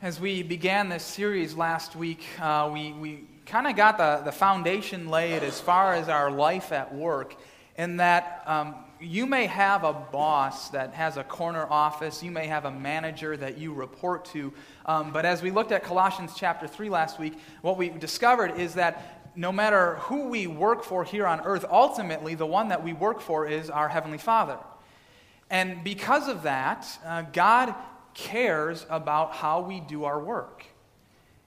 As we began this series last week, uh, we, we kind of got the, the foundation laid as far as our life at work, in that um, you may have a boss that has a corner office, you may have a manager that you report to. Um, but as we looked at Colossians chapter 3 last week, what we discovered is that no matter who we work for here on earth, ultimately the one that we work for is our Heavenly Father. And because of that, uh, God cares about how we do our work.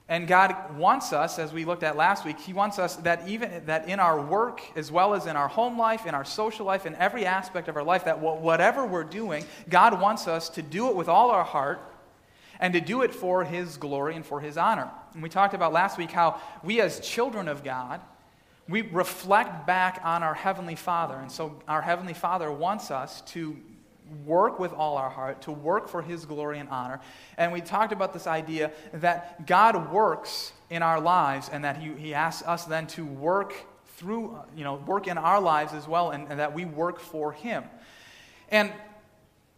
And God wants us, as we looked at last week, He wants us that even that in our work, as well as in our home life, in our social life, in every aspect of our life, that whatever we're doing, God wants us to do it with all our heart and to do it for His glory and for His honor. And we talked about last week how we, as children of God, we reflect back on our Heavenly Father. And so our Heavenly Father wants us to work with all our heart, to work for His glory and honor. And we talked about this idea that God works in our lives and that He, he asks us then to work through, you know, work in our lives as well and, and that we work for Him. And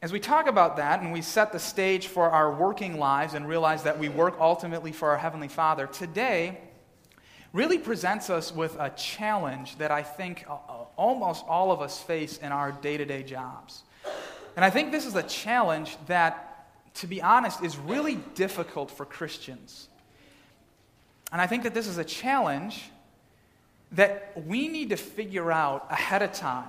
as we talk about that and we set the stage for our working lives and realize that we work ultimately for our Heavenly Father, today really presents us with a challenge that I think almost all of us face in our day to day jobs. And I think this is a challenge that, to be honest, is really difficult for Christians. And I think that this is a challenge that we need to figure out ahead of time.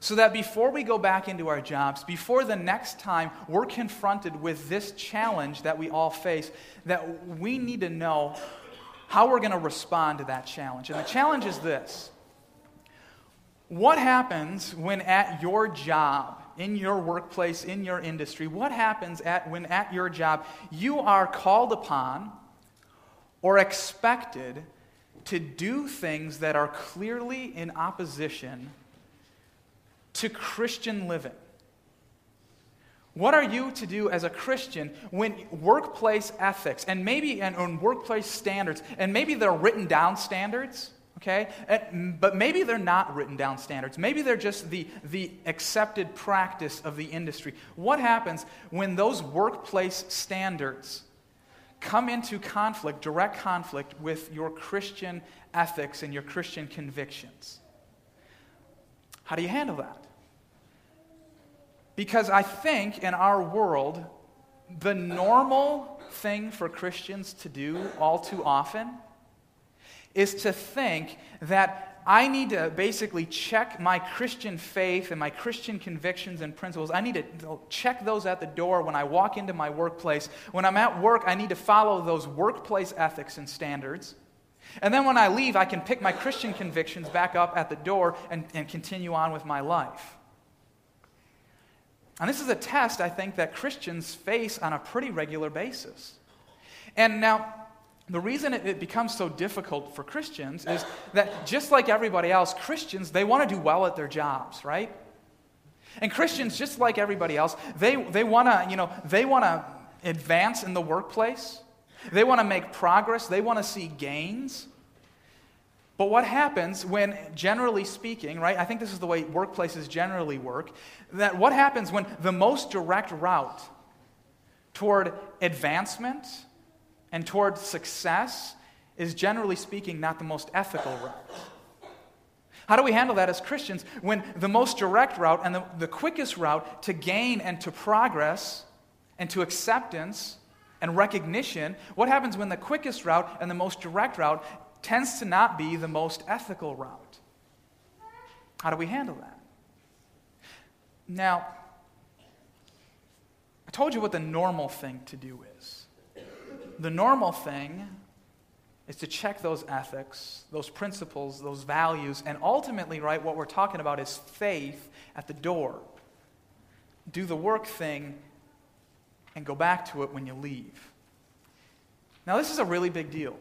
So that before we go back into our jobs, before the next time we're confronted with this challenge that we all face, that we need to know how we're going to respond to that challenge. And the challenge is this What happens when at your job in your workplace, in your industry, what happens at, when at your job you are called upon or expected to do things that are clearly in opposition to Christian living? What are you to do as a Christian when workplace ethics and maybe and, and workplace standards, and maybe they're written down standards, okay? And, but maybe they're not written down standards. Maybe they're just the, the accepted practice of the industry. What happens when those workplace standards come into conflict, direct conflict, with your Christian ethics and your Christian convictions? How do you handle that? Because I think in our world, the normal thing for Christians to do all too often is to think that I need to basically check my Christian faith and my Christian convictions and principles. I need to check those at the door when I walk into my workplace. When I'm at work, I need to follow those workplace ethics and standards. And then when I leave, I can pick my Christian convictions back up at the door and, and continue on with my life. And this is a test, I think, that Christians face on a pretty regular basis. And now, the reason it, becomes so difficult for Christians is that just like everybody else, Christians, they want to do well at their jobs, right? And Christians, just like everybody else, they, they want to, you know, they want to advance in the workplace. They want to make progress. They want to see gains. But what happens when, generally speaking, right, I think this is the way workplaces generally work, that what happens when the most direct route toward advancement and toward success is generally speaking not the most ethical route. How do we handle that as Christians when the most direct route and the, the quickest route to gain and to progress and to acceptance and recognition, what happens when the quickest route and the most direct route tends to not be the most ethical route? How do we handle that? Now, I told you what the normal thing to do is the normal thing is to check those ethics, those principles, those values, and ultimately, right, what we're talking about is faith at the door. Do the work thing and go back to it when you leave. Now, this is a really big deal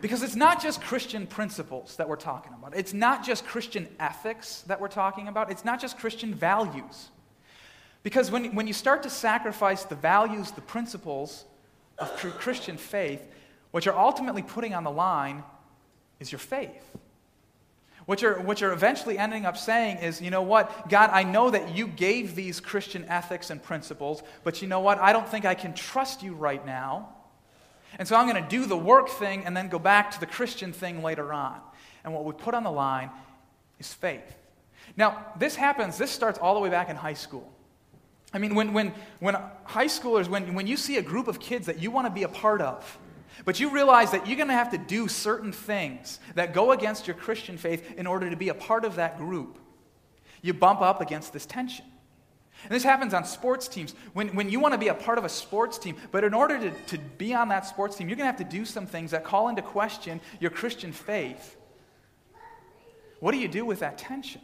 because it's not just Christian principles that we're talking about, it's not just Christian ethics that we're talking about, it's not just Christian values. Because when, when you start to sacrifice the values, the principles, of Christian faith, what you're ultimately putting on the line is your faith. What you're, what you're eventually ending up saying is, you know what, God, I know that you gave these Christian ethics and principles, but you know what, I don't think I can trust you right now. And so I'm going to do the work thing and then go back to the Christian thing later on. And what we put on the line is faith. Now, this happens, this starts all the way back in high school. I mean, when, when, when high schoolers, when, when you see a group of kids that you want to be a part of, but you realize that you're going to have to do certain things that go against your Christian faith in order to be a part of that group, you bump up against this tension. And this happens on sports teams. When, when you want to be a part of a sports team, but in order to, to be on that sports team, you're going to have to do some things that call into question your Christian faith. What do you do with that tension?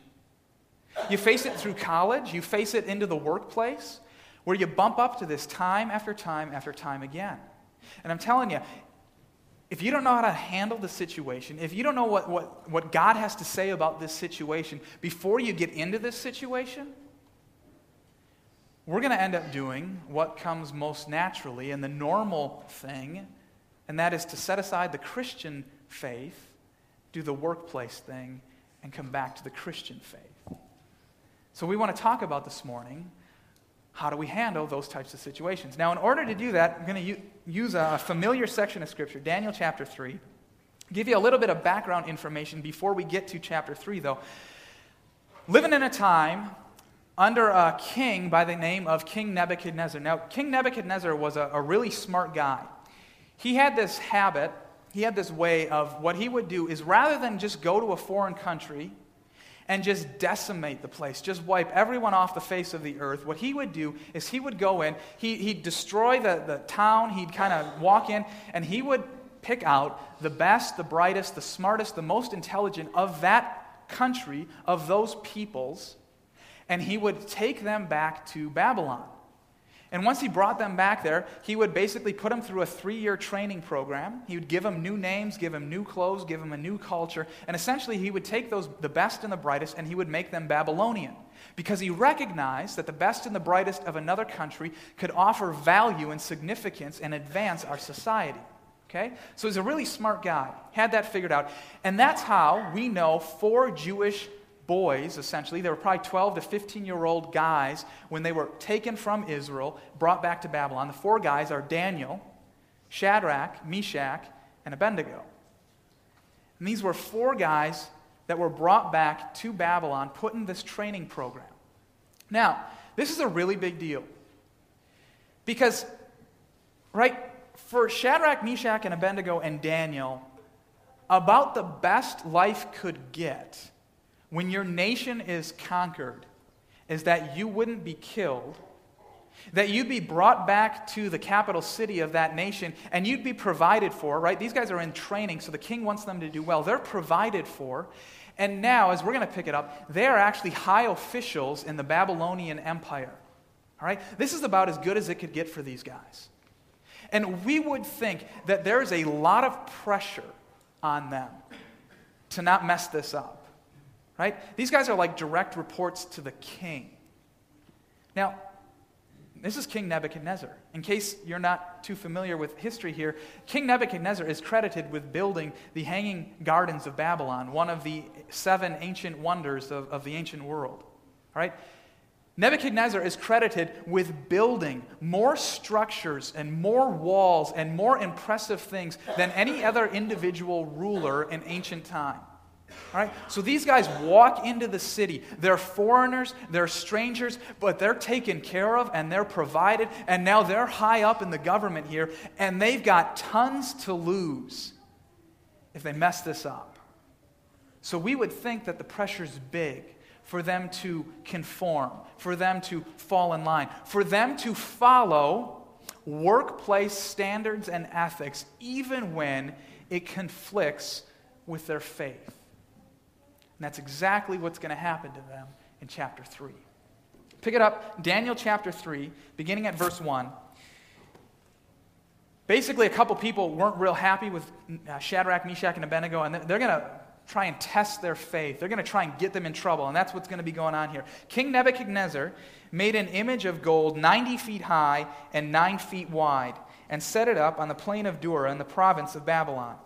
You face it through college, you face it into the workplace, where you bump up to this time after time after time again. And I'm telling you, if you don't know how to handle the situation, if you don't know what, what, what God has to say about this situation before you get into this situation, we're going to end up doing what comes most naturally and the normal thing, and that is to set aside the Christian faith, do the workplace thing, and come back to the Christian faith. So, we want to talk about this morning how do we handle those types of situations? Now, in order to do that, I'm going to use a familiar section of Scripture, Daniel chapter 3. Give you a little bit of background information before we get to chapter 3, though. Living in a time under a king by the name of King Nebuchadnezzar. Now, King Nebuchadnezzar was a, a really smart guy. He had this habit, he had this way of what he would do is rather than just go to a foreign country and just decimate the place, just wipe everyone off the face of the earth. What he would do is he would go in, he, he'd destroy the, the town, he'd kind of walk in, and he would pick out the best, the brightest, the smartest, the most intelligent of that country, of those peoples, and he would take them back to Babylon. And once he brought them back there, he would basically put them through a three year training program. He would give them new names, give them new clothes, give them a new culture. And essentially, he would take those, the best and the brightest, and he would make them Babylonian. Because he recognized that the best and the brightest of another country could offer value and significance and advance our society. Okay? So he's a really smart guy, had that figured out. And that's how we know four Jewish boys, essentially. They were probably 12 to 15 year old guys when they were taken from Israel, brought back to Babylon. The four guys are Daniel, Shadrach, Meshach, and Abednego. And these were four guys that were brought back to Babylon, put in this training program. Now, this is a really big deal. Because, right, for Shadrach, Meshach, and Abednego and Daniel, about the best life could get when your nation is conquered is that you wouldn't be killed, that you'd be brought back to the capital city of that nation, and you'd be provided for, right? These guys are in training, so the king wants them to do well. They're provided for. And now, as we're going to pick it up, they are actually high officials in the Babylonian Empire. All right? This is about as good as it could get for these guys. And we would think that there's a lot of pressure on them to not mess this up right? These guys are like direct reports to the king. Now, this is King Nebuchadnezzar. In case you're not too familiar with history here, King Nebuchadnezzar is credited with building the Hanging Gardens of Babylon, one of the seven ancient wonders of, of the ancient world. All right? Nebuchadnezzar is credited with building more structures and more walls and more impressive things than any other individual ruler in ancient time. All right? So these guys walk into the city. They're foreigners, they're strangers, but they're taken care of and they're provided. And now they're high up in the government here, and they've got tons to lose if they mess this up. So we would think that the pressure's big for them to conform, for them to fall in line, for them to follow workplace standards and ethics, even when it conflicts with their faith. And that's exactly what's going to happen to them in chapter 3. Pick it up, Daniel chapter 3, beginning at verse 1. Basically, a couple people weren't real happy with uh, Shadrach, Meshach, and Abednego, and they're going to try and test their faith. They're going to try and get them in trouble, and that's what's going to be going on here. King Nebuchadnezzar made an image of gold 90 feet high and 9 feet wide and set it up on the plain of Dura in the province of Babylon.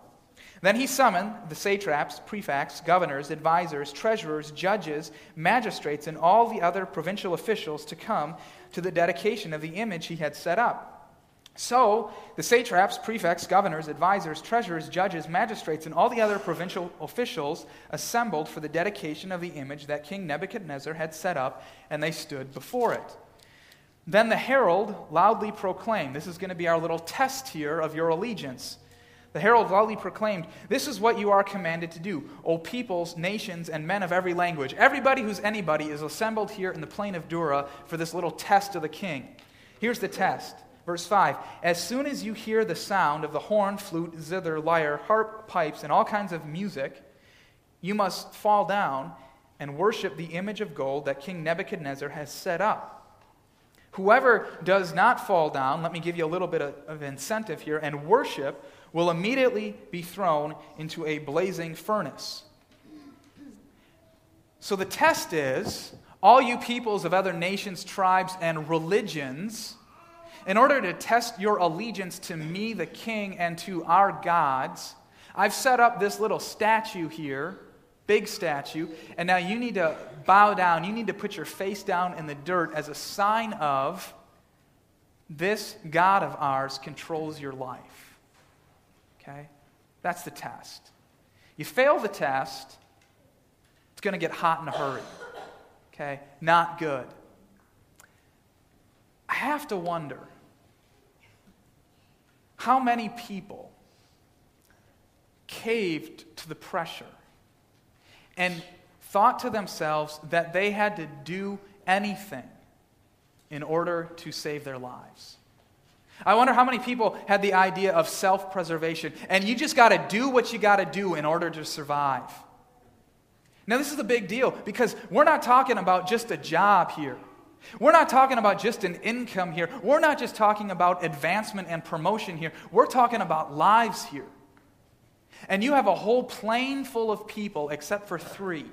Then he summoned the satraps, prefects, governors, advisers, treasurers, judges, magistrates, and all the other provincial officials to come to the dedication of the image he had set up. So the satraps, prefects, governors, advisers, treasurers, judges, magistrates, and all the other provincial officials assembled for the dedication of the image that King Nebuchadnezzar had set up, and they stood before it. Then the herald loudly proclaimed this is going to be our little test here of your allegiance. The herald loudly proclaimed, This is what you are commanded to do, O peoples, nations, and men of every language. Everybody who's anybody is assembled here in the plain of Dura for this little test of the king. Here's the test Verse 5 As soon as you hear the sound of the horn, flute, zither, lyre, harp, pipes, and all kinds of music, you must fall down and worship the image of gold that King Nebuchadnezzar has set up. Whoever does not fall down, let me give you a little bit of, of incentive here, and worship will immediately be thrown into a blazing furnace. So the test is all you peoples of other nations, tribes, and religions in order to test your allegiance to me, the king, and to our gods, I've set up this little statue here, big statue, and now you need to bow down. You need to put your face down in the dirt as a sign of this God of ours controls your life. Okay? That's the test. You fail the test, it's going to get hot in a hurry. Okay? Not good. I have to wonder how many people caved to the pressure and thought to themselves that they had to do anything in order to save their lives? I wonder how many people had the idea of self preservation, and you just got to do what you got to do in order to survive. Now, this is a big deal because we're not talking about just a job here. We're not talking about just an income here. We're not just talking about advancement and promotion here. We're talking about lives here. And you have a whole plain full of people, except for three,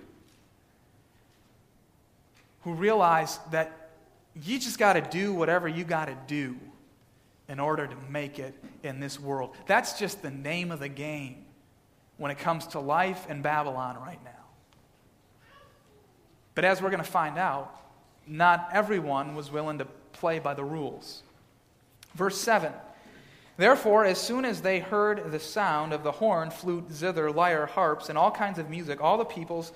who realize that you just got to do whatever you got to do in order to make it in this world. That's just the name of the game when it comes to life in Babylon right now. But as we're going to find out, not everyone was willing to play by the rules. Verse 7 Therefore, as soon as they heard the sound of the horn, flute, zither, lyre, harps, and all kinds of music, all the peoples,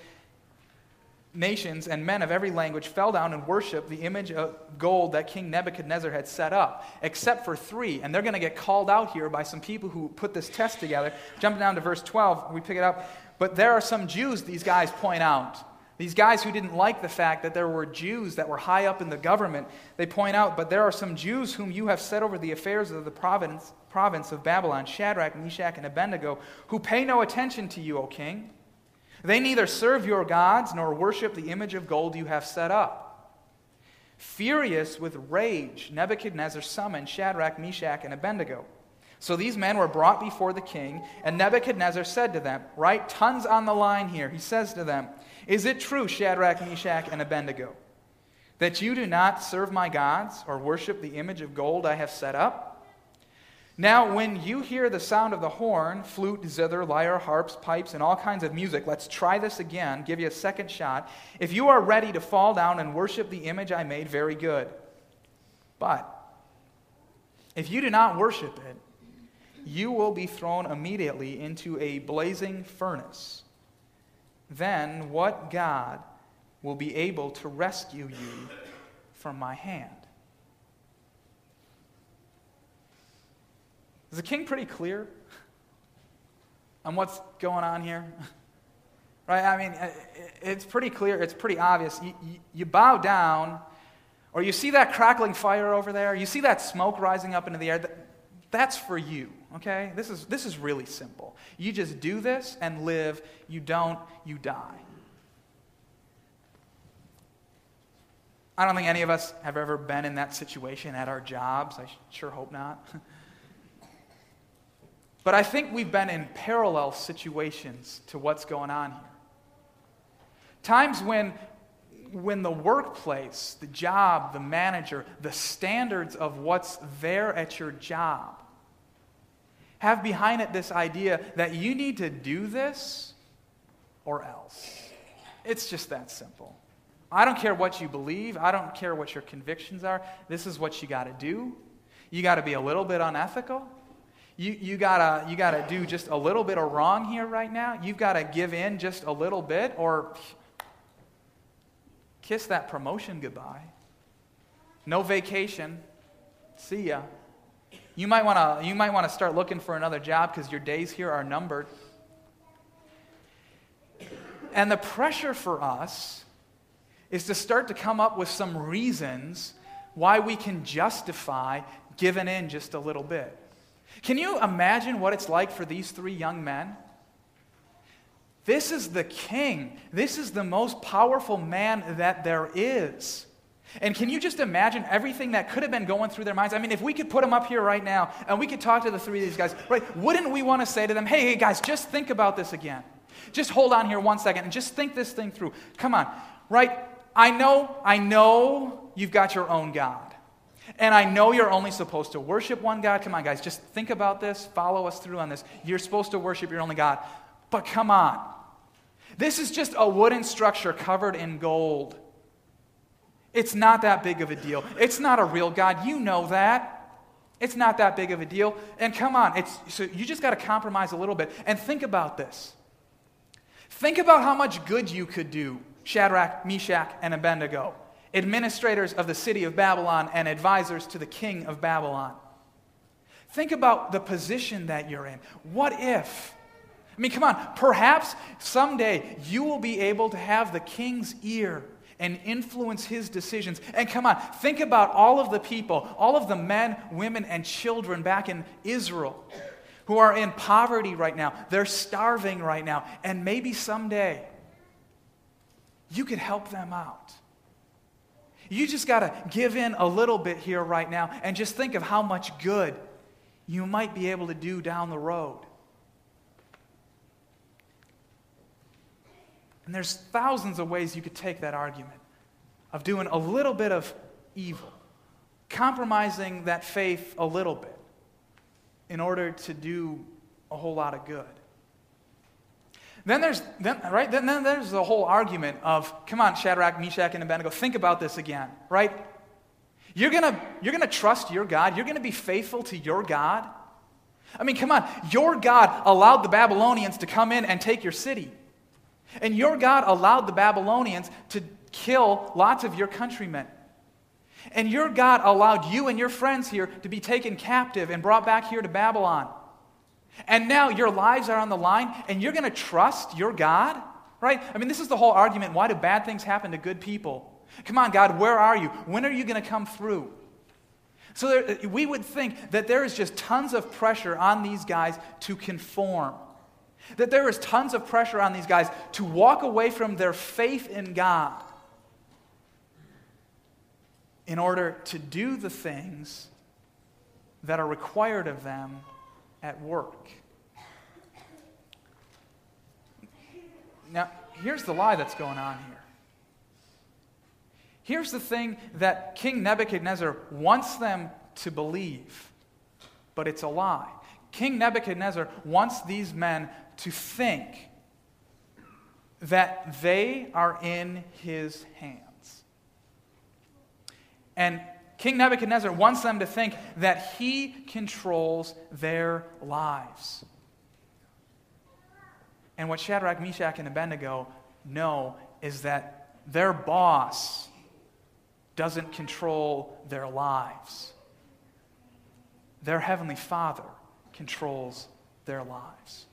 nations, and men of every language fell down and worshiped the image of gold that King Nebuchadnezzar had set up, except for three. And they're going to get called out here by some people who put this test together. Jumping down to verse 12, we pick it up. But there are some Jews, these guys point out. These guys who didn't like the fact that there were Jews that were high up in the government, they point out, but there are some Jews whom you have set over the affairs of the province, province of Babylon, Shadrach, Meshach, and Abednego, who pay no attention to you, O king. They neither serve your gods nor worship the image of gold you have set up. Furious with rage, Nebuchadnezzar summoned Shadrach, Meshach, and Abednego. So these men were brought before the king, and Nebuchadnezzar said to them, Right, tons on the line here. He says to them, is it true, Shadrach, Meshach, and Abednego, that you do not serve my gods or worship the image of gold I have set up? Now, when you hear the sound of the horn, flute, zither, lyre, harps, pipes, and all kinds of music, let's try this again, give you a second shot. If you are ready to fall down and worship the image I made, very good. But if you do not worship it, you will be thrown immediately into a blazing furnace then what God will be able to rescue you from my hand? Is the king pretty clear on what's going on here? right? I mean, it's pretty clear, it's pretty obvious. You, you, you, bow down, or you see that crackling fire over there, you see that smoke rising up into the air. That's for you, okay? This is, this is really simple. You just do this and live. You don't, you die. I don't think any of us have ever been in that situation at our jobs. I sure hope not. but I think we've been in parallel situations to what's going on here. Times when, when the workplace, the job, the manager, the standards of what's there at your job have behind it this idea that you need to do this or else. It's just that simple. I don't care what you believe, I don't care what your convictions are. This is what you got to do. You got to be a little bit unethical. You, you got you gotta do just a little bit of wrong here right now. You've got to give in just a little bit or kiss that promotion goodbye. No vacation. See ya. You might want to you might want to start looking for another job because your days here are numbered. And the pressure for us is to start to come up with some reasons why we can justify giving in just a little bit. Can you imagine what it's like for these three young men? This is the king. This is the most powerful man that there is. And can you just imagine everything that could have been going through their minds? I mean, if we could put them up here right now and we could talk to the three of these guys, right, wouldn't we want to say to them, hey, hey, guys, just think about this again? Just hold on here one second and just think this thing through. Come on, right? I know, I know you've got your own God. And I know you're only supposed to worship one God. Come on, guys, just think about this. Follow us through on this. You're supposed to worship your only God. But come on. This is just a wooden structure covered in gold. It's not that big of a deal. It's not a real God. You know that. It's not that big of a deal. And come on, it's, so you just got to compromise a little bit. And think about this. Think about how much good you could do, Shadrach, Meshach, and Abednego, administrators of the city of Babylon and advisors to the king of Babylon. Think about the position that you're in. What if? I mean, come on, perhaps someday you will be able to have the king's ear and influence his decisions. And come on, think about all of the people, all of the men, women, and children back in Israel who are in poverty right now. They're starving right now. And maybe someday you could help them out. You just got to give in a little bit here right now and just think of how much good you might be able to do down the road. And there's thousands of ways you could take that argument of doing a little bit of evil, compromising that faith a little bit in order to do a whole lot of good. Then there's, then, right? Then, then there's the whole argument of, come on, Shadrach, Meshach, and Abednego, think about this again, right? You're gonna, you're gonna trust your God. You're gonna be faithful to your God. I mean, come on. Your God allowed the Babylonians to come in and take your city. And your God allowed the Babylonians to kill lots of your countrymen. And your God allowed you and your friends here to be taken captive and brought back here to Babylon. And now your lives are on the line, and you're going to trust your God? Right? I mean, this is the whole argument. Why do bad things happen to good people? Come on, God, where are you? When are you going to come through? So there, we would think that there is just tons of pressure on these guys to conform. That there is tons of pressure on these guys to walk away from their faith in God in order to do the things that are required of them at work. Now, here's the lie that's going on here. Here's the thing that King Nebuchadnezzar wants them to believe, but it's a lie. King Nebuchadnezzar wants these men to think that they are in his hands. And King Nebuchadnezzar wants them to think that he controls their lives. And what Shadrach, Meshach, and Abednego know is that their boss doesn't control their lives. Their heavenly Father controls their lives.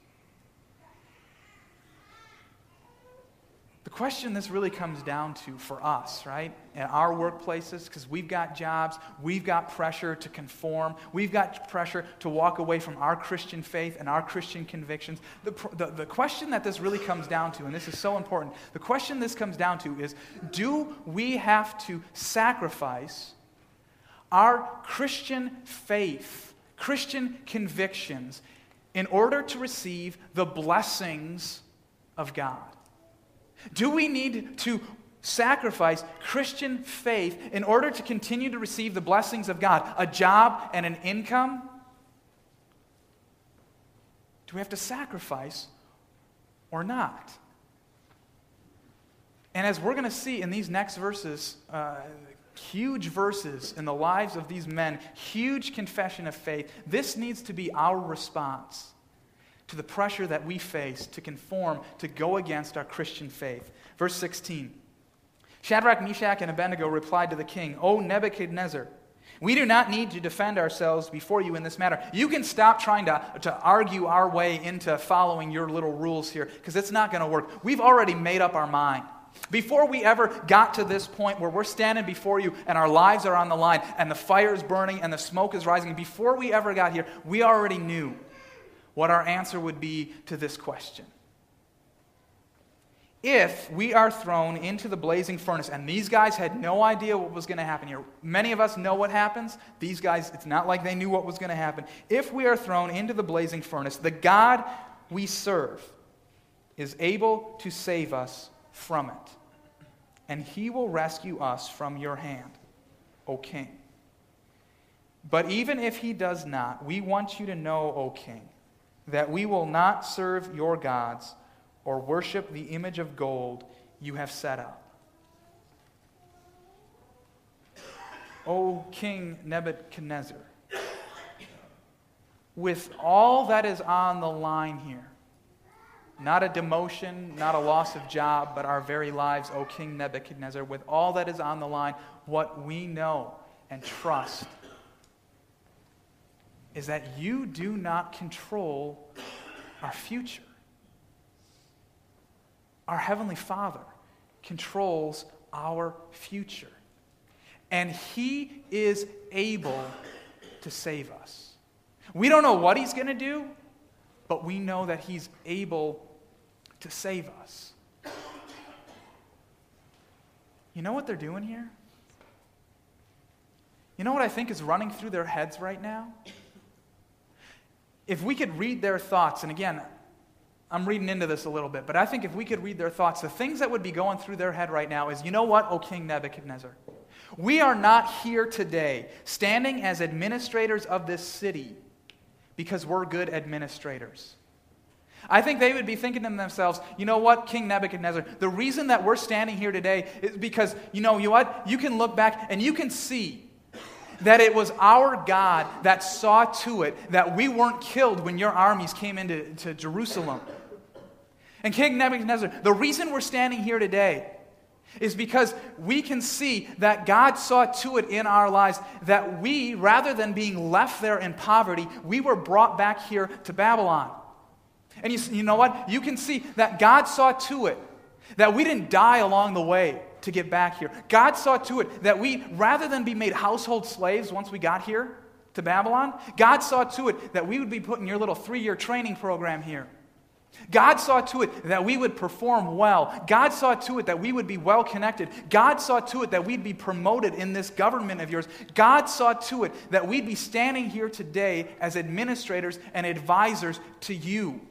The question this really comes down to for us, right, in our workplaces, because we've got jobs, we've got pressure to conform, we've got pressure to walk away from our Christian faith and our Christian convictions. The, the, the question that this really comes down to, and this is so important, the question this comes down to is do we have to sacrifice our Christian faith, Christian convictions, in order to receive the blessings of God? Do we need to sacrifice Christian faith in order to continue to receive the blessings of God, a job and an income? Do we have to sacrifice or not? And as we're going to see in these next verses, uh, huge verses in the lives of these men, huge confession of faith, this needs to be our response to the pressure that we face to conform, to go against our Christian faith. Verse 16 Shadrach, Meshach, and Abednego replied to the king, O Nebuchadnezzar, we do not need to defend ourselves before you in this matter. You can stop trying to, to argue our way into following your little rules here because it's not going to work. We've already made up our mind. Before we ever got to this point where we're standing before you and our lives are on the line and the fire is burning and the smoke is rising, before we ever got here, we already knew what our answer would be to this question. If we are thrown into the blazing furnace, and these guys had no idea what was going to happen here, many of us know what happens. These guys, it's not like they knew what was going to happen. If we are thrown into the blazing furnace, the God we serve is able to save us from it, and he will rescue us from your hand, O king. But even if he does not, we want you to know, O king, that we will not serve your gods or worship the image of gold you have set up. O King Nebuchadnezzar, with all that is on the line here, not a demotion, not a loss of job, but our very lives, O King Nebuchadnezzar, with all that is on the line, what we know and trust is that you do not control our future. Our Heavenly Father controls our future. And He is able to save us. We don't know what He's going to do, but we know that He's able to save us. You know what they're doing here? You know what I think is running through their heads right now? If we could read their thoughts, and again, I'm reading into this a little bit, but I think if we could read their thoughts, the things that would be going through their head right now is you know what, O King Nebuchadnezzar? We are not here today standing as administrators of this city because we're good administrators. I think they would be thinking to themselves, you know what, King Nebuchadnezzar, the reason that we're standing here today is because, you know, you know what? You can look back and you can see that it was our God that saw to it that we weren't killed when your armies came into to Jerusalem. And King Nebuchadnezzar, the reason we're standing here today is because we can see that God saw to it in our lives that we, rather than being left there in poverty, we were brought back here to Babylon. And you, you know what? You can see that God saw to it that we didn't die along the way to get back here. God saw to it that we, rather than be made household slaves once we got here to Babylon, God saw to it that we would be put in your little three year training program here. God saw to it that we would perform well. God saw to it that we would be well connected. God saw to it that we'd be promoted in this government of yours. God saw to it that we'd be standing here today as administrators and advisors to you.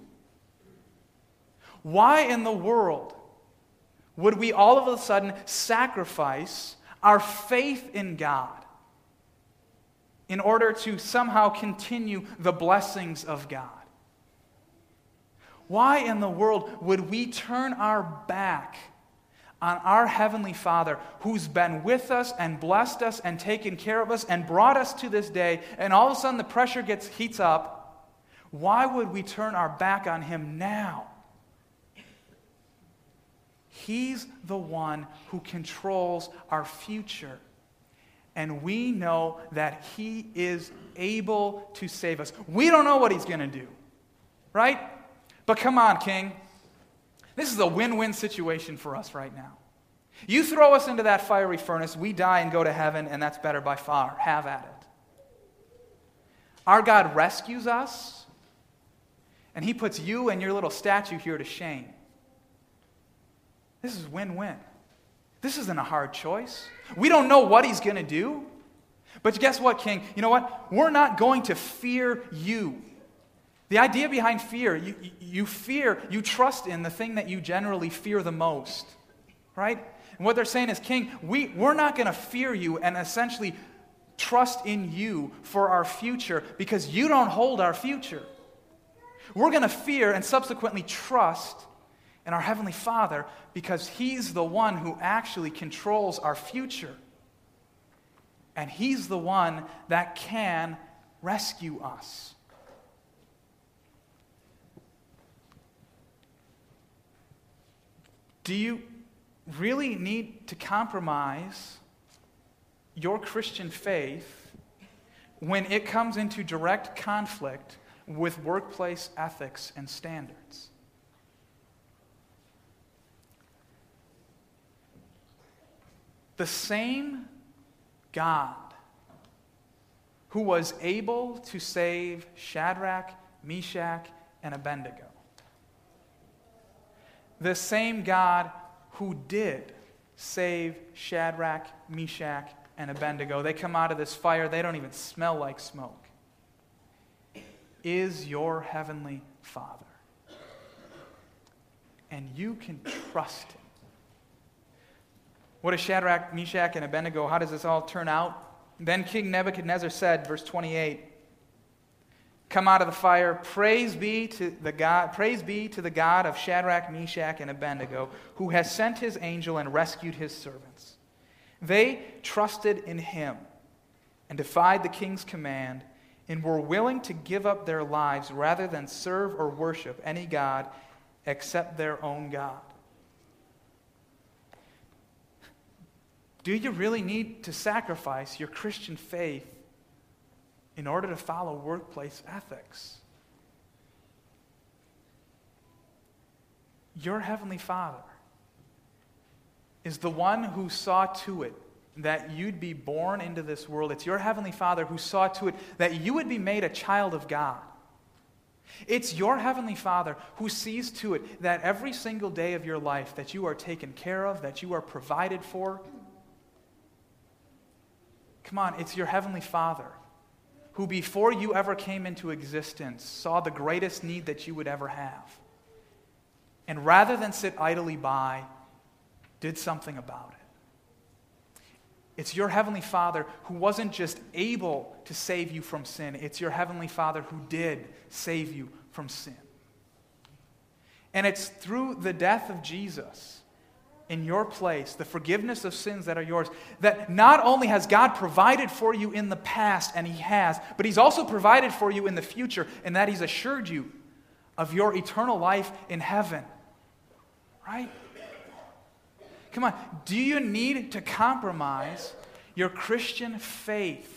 Why in the world would we all of a sudden sacrifice our faith in God in order to somehow continue the blessings of God? Why in the world would we turn our back on our Heavenly Father who's been with us and blessed us and taken care of us and brought us to this day, and all of a sudden the pressure gets heats up? Why would we turn our back on Him now? He's the one who controls our future. And we know that He is able to save us. We don't know what He's going to do, right? But come on, King. This is a win win situation for us right now. You throw us into that fiery furnace, we die and go to heaven, and that's better by far. Have at it. Our God rescues us, and He puts you and your little statue here to shame. This is win win. This isn't a hard choice. We don't know what He's going to do. But guess what, King? You know what? We're not going to fear you. The idea behind fear, you, you fear, you trust in the thing that you generally fear the most, right? And what they're saying is, King, we, we're not going to fear you and essentially trust in you for our future because you don't hold our future. We're going to fear and subsequently trust in our Heavenly Father because He's the one who actually controls our future. And He's the one that can rescue us. Do you really need to compromise your Christian faith when it comes into direct conflict with workplace ethics and standards? The same God who was able to save Shadrach, Meshach, and Abednego. The same God who did save Shadrach, Meshach, and Abednego. They come out of this fire, they don't even smell like smoke. Is your heavenly Father. And you can trust him. What is Shadrach, Meshach, and Abednego? How does this all turn out? Then King Nebuchadnezzar said, verse 28, Come out of the fire, praise be to the God, praise be to the God of Shadrach, Meshach, and Abednego, who has sent his angel and rescued his servants. They trusted in him and defied the king's command and were willing to give up their lives rather than serve or worship any God except their own God. Do you really need to sacrifice your Christian faith in order to follow workplace ethics? Your Heavenly Father is the one who saw to it that you'd be born into this world. It's your Heavenly Father who saw to it that you would be made a child of God. It's your heavenly Father who sees to it that every single day of your life that you are taken care of, that you are provided for, Come on, it's your Heavenly Father who, before you ever came into existence, saw the greatest need that you would ever have. And rather than sit idly by, did something about it. It's your Heavenly Father who wasn't just able to save you from sin, it's your Heavenly Father who did save you from sin. And it's through the death of Jesus in your place, the forgiveness of sins that are yours, that not only has God provided for you in the past, and He has, but He's also provided for you in the future, and that He's assured you of your eternal life in heaven. Right? Come on, do you need to compromise your Christian faith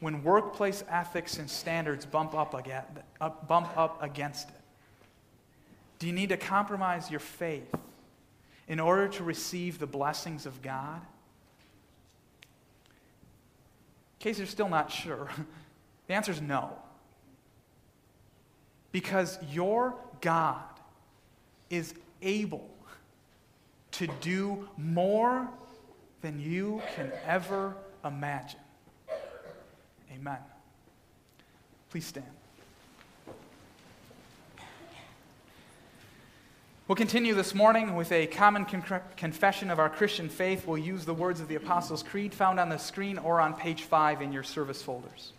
when workplace ethics and standards bump up, against, it? Do you need to compromise your faith in order to receive the blessings of God? In case you're still not sure, the answer is no. Because your God is able to do more than you can ever imagine. Amen. Please stand. We'll continue this morning with a common con- confession of our Christian faith. We'll use the words of the Apostles' Creed found on the screen or on page five in your service folders.